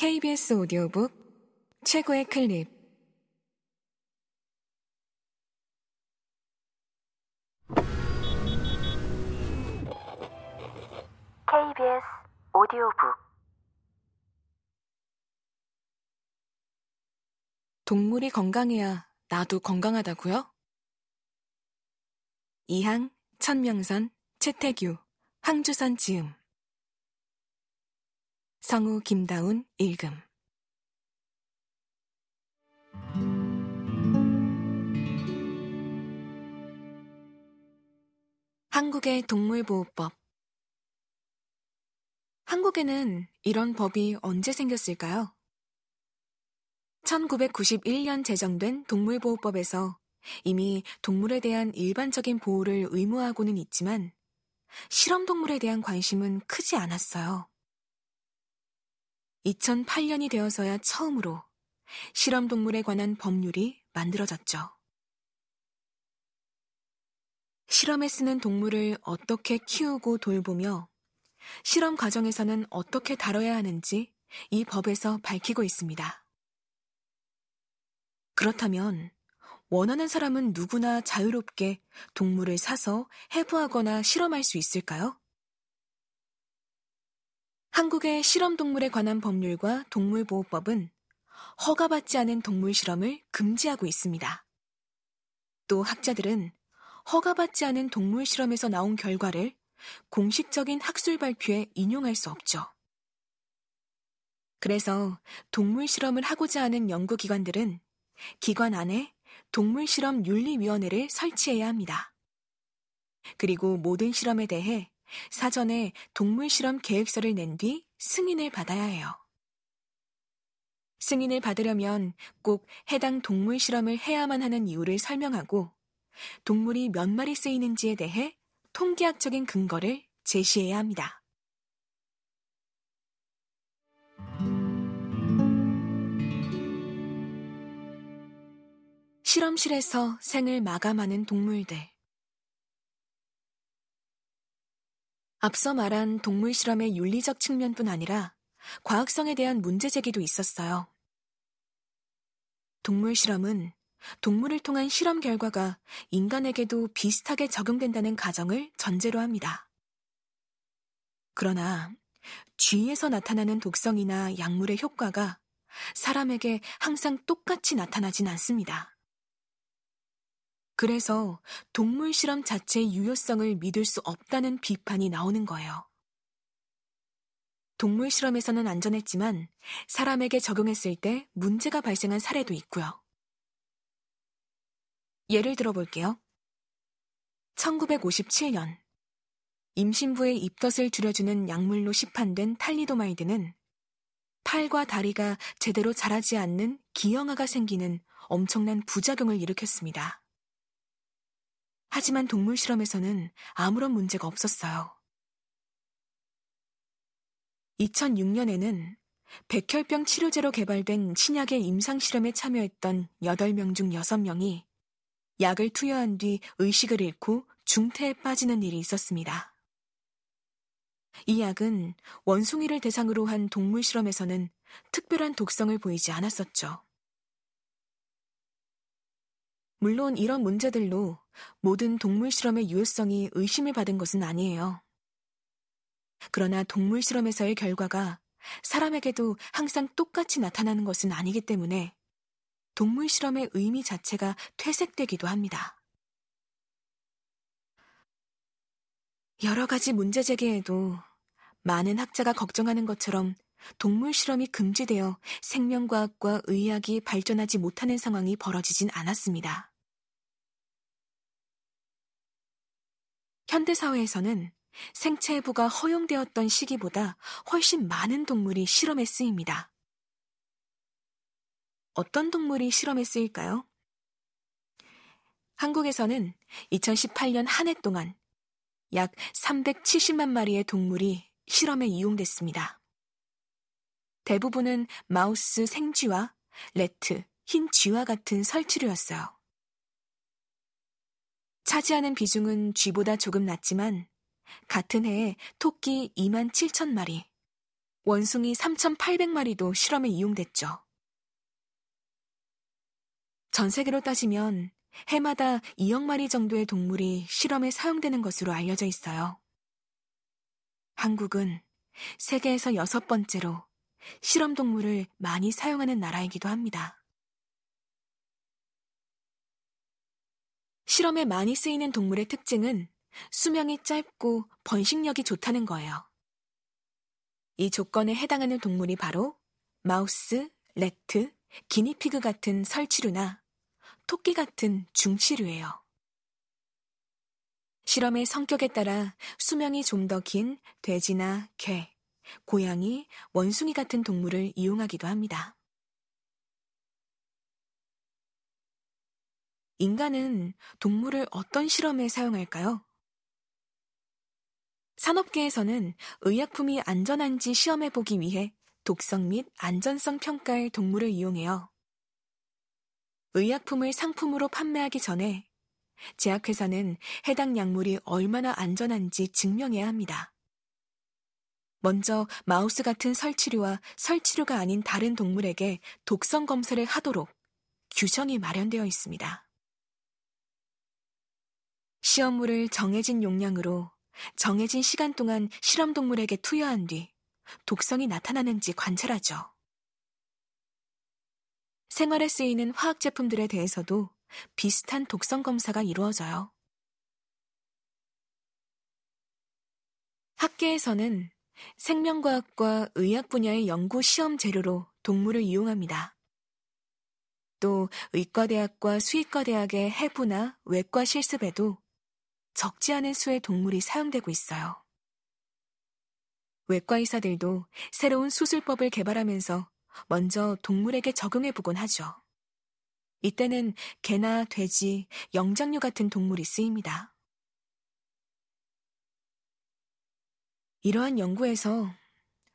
KBS 오디오북 최고의 클립. KBS 오디오북. 동물이 건강해야 나도 건강하다고요? 이항, 천명선, 최태규, 황주선 지음 성우 김다운 읽음 한국의 동물보호법 한국에는 이런 법이 언제 생겼을까요? 1991년 제정된 동물보호법에서 이미 동물에 대한 일반적인 보호를 의무화하고는 있지만 실험동물에 대한 관심은 크지 않았어요. 2008년이 되어서야 처음으로 실험 동물에 관한 법률이 만들어졌죠. 실험에 쓰는 동물을 어떻게 키우고 돌보며 실험 과정에서는 어떻게 다뤄야 하는지 이 법에서 밝히고 있습니다. 그렇다면 원하는 사람은 누구나 자유롭게 동물을 사서 해부하거나 실험할 수 있을까요? 한국의 실험동물에 관한 법률과 동물보호법은 허가받지 않은 동물 실험을 금지하고 있습니다. 또 학자들은 허가받지 않은 동물 실험에서 나온 결과를 공식적인 학술 발표에 인용할 수 없죠. 그래서 동물 실험을 하고자 하는 연구기관들은 기관 안에 동물 실험 윤리위원회를 설치해야 합니다. 그리고 모든 실험에 대해 사전에 동물 실험 계획서를 낸 뒤 승인을 받아야 해요. 승인을 받으려면 꼭 해당 동물 실험을 해야만 하는 이유를 설명하고 동물이 몇 마리 쓰이는지에 대해 통계학적인 근거를 제시해야 합니다. 실험실에서 생을 마감하는 동물들. 앞서 말한 동물 실험의 윤리적 측면뿐 아니라 과학성에 대한 문제 제기도 있었어요. 동물 실험은 동물을 통한 실험 결과가 인간에게도 비슷하게 적용된다는 가정을 전제로 합니다. 그러나 쥐에서 나타나는 독성이나 약물의 효과가 사람에게 항상 똑같이 나타나진 않습니다. 그래서 동물 실험 자체의 유효성을 믿을 수 없다는 비판이 나오는 거예요. 동물 실험에서는 안전했지만 사람에게 적용했을 때 문제가 발생한 사례도 있고요. 예를 들어 볼게요. 1957년 임신부의 입덧을 줄여주는 약물로 시판된 탈리도마이드는 팔과 다리가 제대로 자라지 않는 기형아가 생기는 엄청난 부작용을 일으켰습니다. 하지만 동물 실험에서는 아무런 문제가 없었어요. 2006년에는 백혈병 치료제로 개발된 신약의 임상실험에 참여했던 8명 중 6명이 약을 투여한 뒤 의식을 잃고 중태에 빠지는 일이 있었습니다. 이 약은 원숭이를 대상으로 한 동물 실험에서는 특별한 독성을 보이지 않았었죠. 물론 이런 문제들로 모든 동물 실험의 유효성이 의심을 받은 것은 아니에요. 그러나 동물 실험에서의 결과가 사람에게도 항상 똑같이 나타나는 것은 아니기 때문에 동물 실험의 의미 자체가 퇴색되기도 합니다. 여러 가지 문제 제기에도 많은 학자가 걱정하는 것처럼 동물 실험이 금지되어 생명과학과 의학이 발전하지 못하는 상황이 벌어지진 않았습니다. 현대사회에서는 생체 해부가 허용되었던 시기보다 훨씬 많은 동물이 실험에 쓰입니다. 어떤 동물이 실험에 쓰일까요? 한국에서는 2018년 한 해 동안 약 370만 마리의 동물이 실험에 이용됐습니다. 대부분은 마우스 생쥐와 rat, 흰 쥐와 같은 설치류였어요. 차지하는 비중은 쥐보다 조금 낮지만 같은 해에 토끼 2만 7천 마리, 원숭이 3,800마리도 실험에 이용됐죠. 전 세계로 따지면 해마다 2억 마리 정도의 동물이 실험에 사용되는 것으로 알려져 있어요. 한국은 세계에서 여섯 번째로 실험 동물을 많이 사용하는 나라이기도 합니다. 실험에 많이 쓰이는 동물의 특징은 수명이 짧고 번식력이 좋다는 거예요. 이 조건에 해당하는 동물이 바로 마우스, rat, 기니피그 같은 설치류나 토끼 같은 중치류예요. 실험의 성격에 따라 수명이 좀 더 긴 돼지나 개, 고양이, 원숭이 같은 동물을 이용하기도 합니다. 인간은 동물을 어떤 실험에 사용할까요? 산업계에서는 의약품이 안전한지 시험해 보기 위해 독성 및 안전성 평가의 동물을 이용해요. 의약품을 상품으로 판매하기 전에 제약회사는 해당 약물이 얼마나 안전한지 증명해야 합니다. 먼저 마우스 같은 설치류와 설치류가 아닌 다른 동물에게 독성 검사를 하도록 규정이 마련되어 있습니다. 시험물을 정해진 용량으로 정해진 시간 동안 실험 동물에게 투여한 뒤 독성이 나타나는지 관찰하죠. 생활에 쓰이는 화학 제품들에 대해서도 비슷한 독성 검사가 이루어져요. 학계에서는 생명과학과 의학 분야의 연구 시험 재료로 동물을 이용합니다. 또 의과대학과 수의과대학의 해부나 외과 실습에도 적지 않은 수의 동물이 사용되고 있어요. 외과 의사들도 새로운 수술법을 개발하면서 먼저 동물에게 적용해 보곤 하죠. 이때는 개나 돼지, 영장류 같은 동물이 쓰입니다. 이러한 연구에서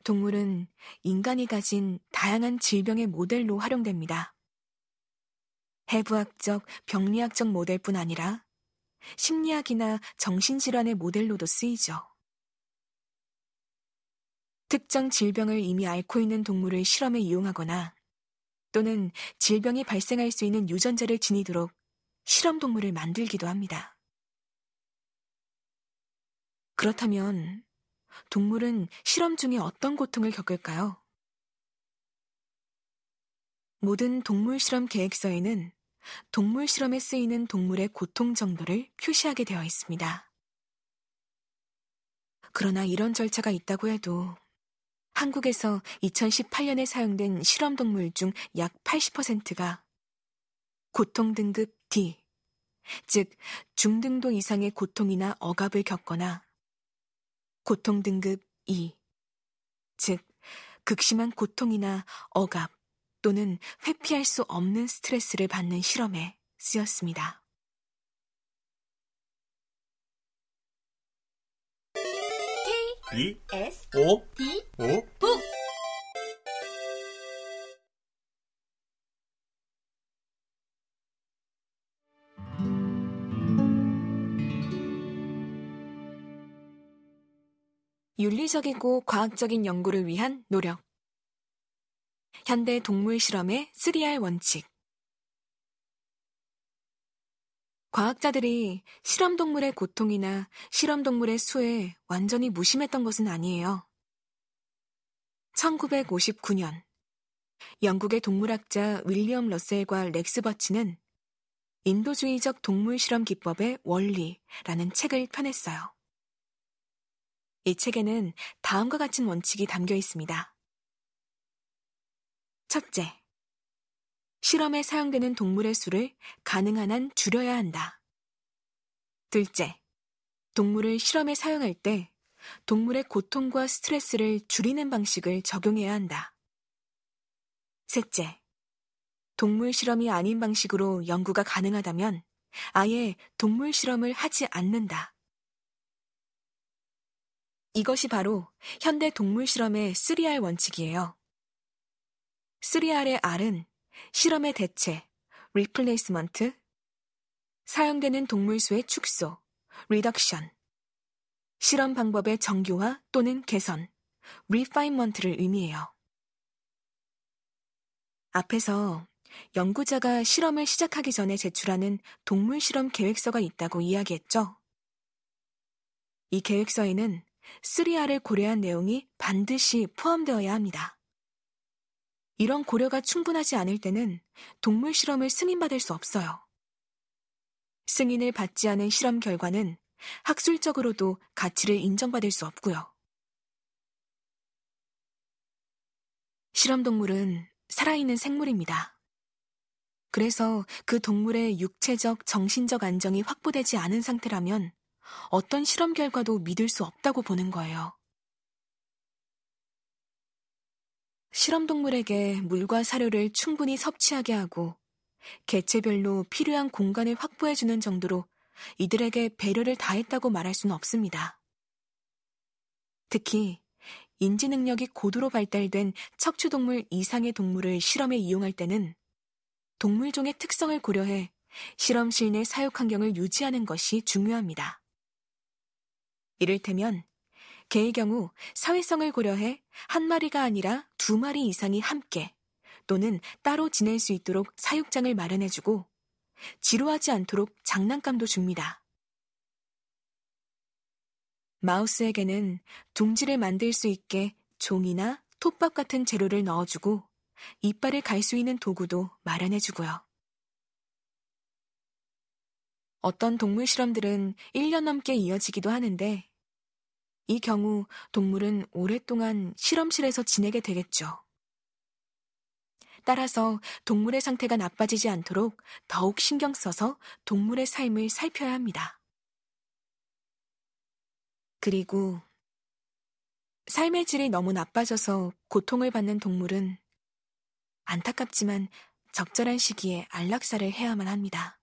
동물은 인간이 가진 다양한 질병의 모델로 활용됩니다. 해부학적, 병리학적 모델뿐 아니라 심리학이나 정신질환의 모델로도 쓰이죠. 특정 질병을 이미 앓고 있는 동물을 실험에 이용하거나 또는 질병이 발생할 수 있는 유전자를 지니도록 실험 동물을 만들기도 합니다. 그렇다면 동물은 실험 중에 어떤 고통을 겪을까요? 모든 동물 실험 계획서에는 동물 실험에 쓰이는 동물의 고통 정도를 표시하게 되어 있습니다. 그러나 이런 절차가 있다고 해도 한국에서 2018년에 사용된 실험 동물 중 약 80%가 고통 등급 D, 즉 중등도 이상의 고통이나 억압을 겪거나 고통 등급 E, 즉 극심한 고통이나 억압, 또는 회피할 수 없는 스트레스를 받는 실험에 쓰였습니다. K S O D O 북 윤리적이고 과학적인 연구를 위한 노력 현대 동물 실험의 3R 원칙. 과학자들이 실험 동물의 고통이나 실험 동물의 수에 완전히 무심했던 것은 아니에요. 1959년, 영국의 동물학자 윌리엄 러셀과 렉스 버치는 인도주의적 동물 실험 기법의 원리라는 책을 펴냈어요. 이 책에는 다음과 같은 원칙이 담겨 있습니다. 첫째, 실험에 사용되는 동물의 수를 가능한 한 줄여야 한다. 둘째, 동물을 실험에 사용할 때 동물의 고통과 스트레스를 줄이는 방식을 적용해야 한다. 셋째, 동물 실험이 아닌 방식으로 연구가 가능하다면 아예 동물 실험을 하지 않는다. 이것이 바로 현대 동물 실험의 3R 원칙이에요. 3R의 R은 실험의 대체, replacement, 사용되는 동물 수의 축소, reduction, 실험 방법의 정교화 또는 개선, refinement를 의미해요. 앞에서 연구자가 실험을 시작하기 전에 제출하는 동물 실험 계획서가 있다고 이야기했죠. 이 계획서에는 3R을 고려한 내용이 반드시 포함되어야 합니다. 이런 고려가 충분하지 않을 때는 동물 실험을 승인받을 수 없어요. 승인을 받지 않은 실험 결과는 학술적으로도 가치를 인정받을 수 없고요. 실험 동물은 살아있는 생물입니다. 그래서 그 동물의 육체적, 정신적 안정이 확보되지 않은 상태라면 어떤 실험 결과도 믿을 수 없다고 보는 거예요. 실험동물에게 물과 사료를 충분히 섭취하게 하고 개체별로 필요한 공간을 확보해주는 정도로 이들에게 배려를 다했다고 말할 수는 없습니다. 특히 인지 능력이 고도로 발달된 척추동물 이상의 동물을 실험에 이용할 때는 동물종의 특성을 고려해 실험실 내 사육 환경을 유지하는 것이 중요합니다. 이를테면 개의 경우 사회성을 고려해 한 마리가 아니라 두 마리 이상이 함께 또는 따로 지낼 수 있도록 사육장을 마련해주고 지루하지 않도록 장난감도 줍니다. 마우스에게는 둥지를 만들 수 있게 종이나 톱밥 같은 재료를 넣어주고 이빨을 갈 수 있는 도구도 마련해주고요. 어떤 동물 실험들은 1년 넘게 이어지기도 하는데 이 경우 동물은 오랫동안 실험실에서 지내게 되겠죠. 따라서 동물의 상태가 나빠지지 않도록 더욱 신경 써서 동물의 삶을 살펴야 합니다. 그리고 삶의 질이 너무 나빠져서 고통을 받는 동물은 안타깝지만 적절한 시기에 안락사를 해야만 합니다.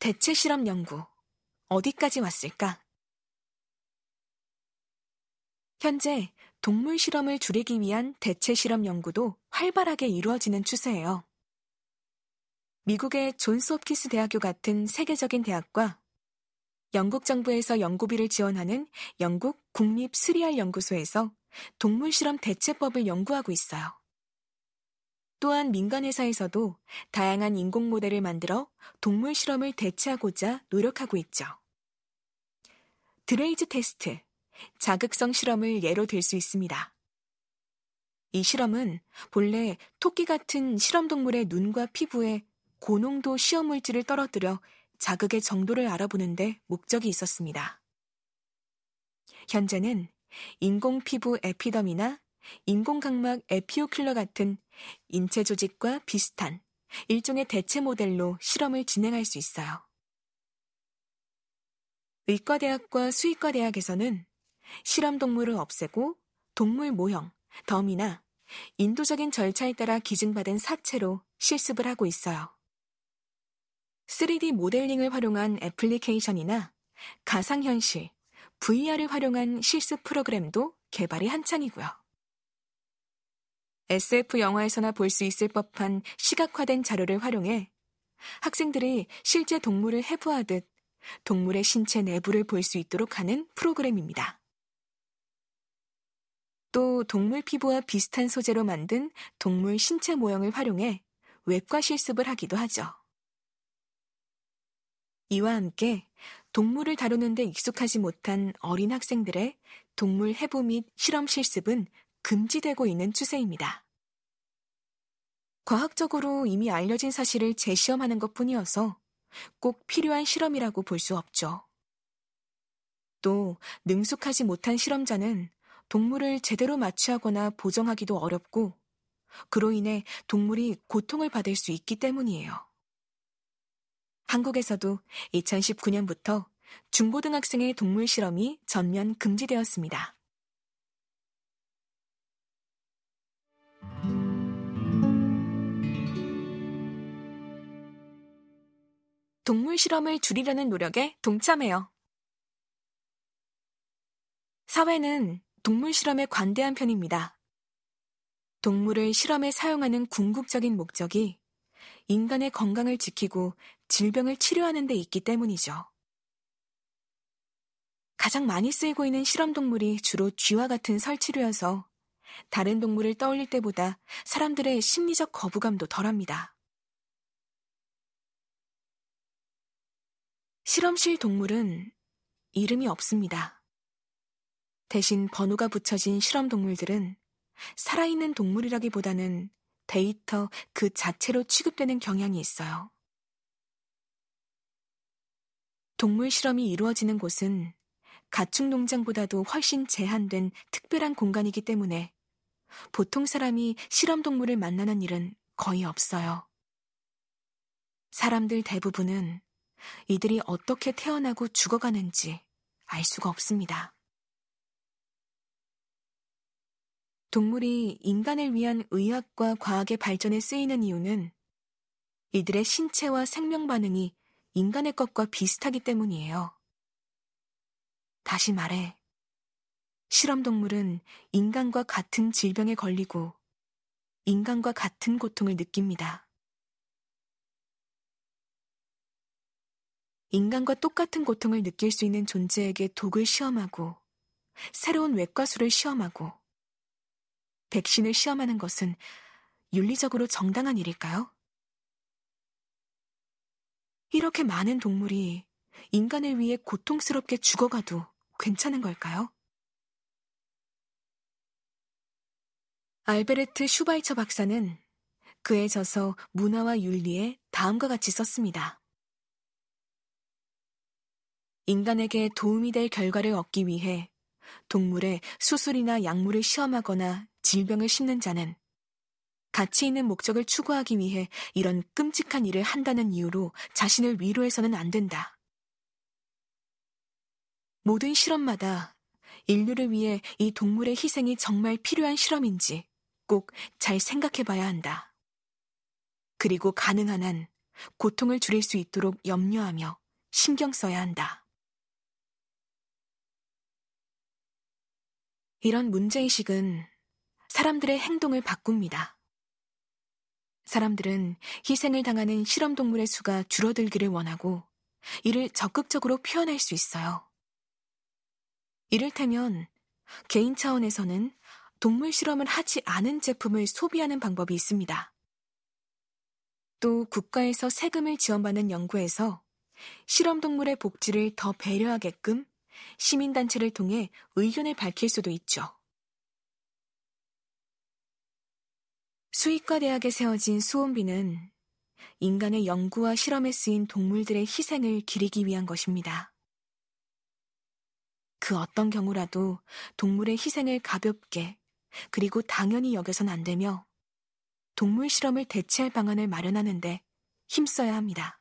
대체 실험 연구. 어디까지 왔을까? 현재 동물 실험을 줄이기 위한 대체 실험 연구도 활발하게 이루어지는 추세예요. 미국의 존스 홉키스 대학교 같은 세계적인 대학과 영국 정부에서 연구비를 지원하는 영국 국립 스리알 연구소에서 동물 실험 대체법을 연구하고 있어요. 또한 민간 회사에서도 다양한 인공 모델을 만들어 동물 실험을 대체하고자 노력하고 있죠. Draize test, 자극성 실험을 예로 들 수 있습니다. 이 실험은 본래 토끼 같은 실험 동물의 눈과 피부에 고농도 시험 물질을 떨어뜨려 자극의 정도를 알아보는데 목적이 있었습니다. 현재는 인공 피부 EpiDerm이나 인공각막 EpiOcular 같은 인체 조직과 비슷한 일종의 대체 모델로 실험을 진행할 수 있어요. 의과대학과 수의과대학에서는 실험 동물을 없애고 동물 모형, 덤이나 인도적인 절차에 따라 기증받은 사체로 실습을 하고 있어요. 3D 모델링을 활용한 애플리케이션이나 가상현실, VR을 활용한 실습 프로그램도 개발이 한창이고요. SF 영화에서나 볼 수 있을 법한 시각화된 자료를 활용해 학생들이 실제 동물을 해부하듯 동물의 신체 내부를 볼 수 있도록 하는 프로그램입니다. 또 동물 피부와 비슷한 소재로 만든 동물 신체 모형을 활용해 외과 실습을 하기도 하죠. 이와 함께 동물을 다루는데 익숙하지 못한 어린 학생들의 동물 해부 및 실험 실습은 금지되고 있는 추세입니다. 과학적으로 이미 알려진 사실을 재시험하는 것 뿐이어서 꼭 필요한 실험이라고 볼 수 없죠. 또 능숙하지 못한 실험자는 동물을 제대로 마취하거나 보정하기도 어렵고 그로 인해 동물이 고통을 받을 수 있기 때문이에요. 한국에서도 2019년부터 중고등학생의 동물 실험이 전면 금지되었습니다. 동물 실험을 줄이려는 노력에 동참해요. 사회는 동물 실험에 관대한 편입니다. 동물을 실험에 사용하는 궁극적인 목적이 인간의 건강을 지키고 질병을 치료하는 데 있기 때문이죠. 가장 많이 쓰이고 있는 실험 동물이 주로 쥐와 같은 설치류여서 다른 동물을 떠올릴 때보다 사람들의 심리적 거부감도 덜합니다. 실험실 동물은 이름이 없습니다. 대신 번호가 붙여진 실험 동물들은 살아있는 동물이라기보다는 데이터 그 자체로 취급되는 경향이 있어요. 동물 실험이 이루어지는 곳은 가축 농장보다도 훨씬 제한된 특별한 공간이기 때문에 보통 사람이 실험 동물을 만나는 일은 거의 없어요. 사람들 대부분은 이들이 어떻게 태어나고 죽어가는지 알 수가 없습니다. 동물이 인간을 위한 의학과 과학의 발전에 쓰이는 이유는 이들의 신체와 생명 반응이 인간의 것과 비슷하기 때문이에요. 다시 말해, 실험동물은 인간과 같은 질병에 걸리고 인간과 같은 고통을 느낍니다. 인간과 똑같은 고통을 느낄 수 있는 존재에게 독을 시험하고 새로운 외과수를 시험하고 백신을 시험하는 것은 윤리적으로 정당한 일일까요? 이렇게 많은 동물이 인간을 위해 고통스럽게 죽어가도 괜찮은 걸까요? 알베르트 슈바이처 박사는 그에 져서 문화와 윤리에 다음과 같이 썼습니다. 인간에게 도움이 될 결과를 얻기 위해 동물의 수술이나 약물을 시험하거나 질병을 심는 자는 가치 있는 목적을 추구하기 위해 이런 끔찍한 일을 한다는 이유로 자신을 위로해서는 안 된다. 모든 실험마다 인류를 위해 이 동물의 희생이 정말 필요한 실험인지 꼭 잘 생각해 봐야 한다. 그리고 가능한 한 고통을 줄일 수 있도록 염려하며 신경 써야 한다. 이런 문제의식은 사람들의 행동을 바꿉니다. 사람들은 희생을 당하는 실험동물의 수가 줄어들기를 원하고 이를 적극적으로 표현할 수 있어요. 이를테면 개인 차원에서는 동물 실험을 하지 않은 제품을 소비하는 방법이 있습니다. 또 국가에서 세금을 지원받는 연구에서 실험동물의 복지를 더 배려하게끔 시민단체를 통해 의견을 밝힐 수도 있죠. 수의과 대학에 세워진 수온비는 인간의 연구와 실험에 쓰인 동물들의 희생을 기리기 위한 것입니다. 그 어떤 경우라도 동물의 희생을 가볍게 그리고 당연히 여겨선 안 되며 동물 실험을 대체할 방안을 마련하는데 힘써야 합니다.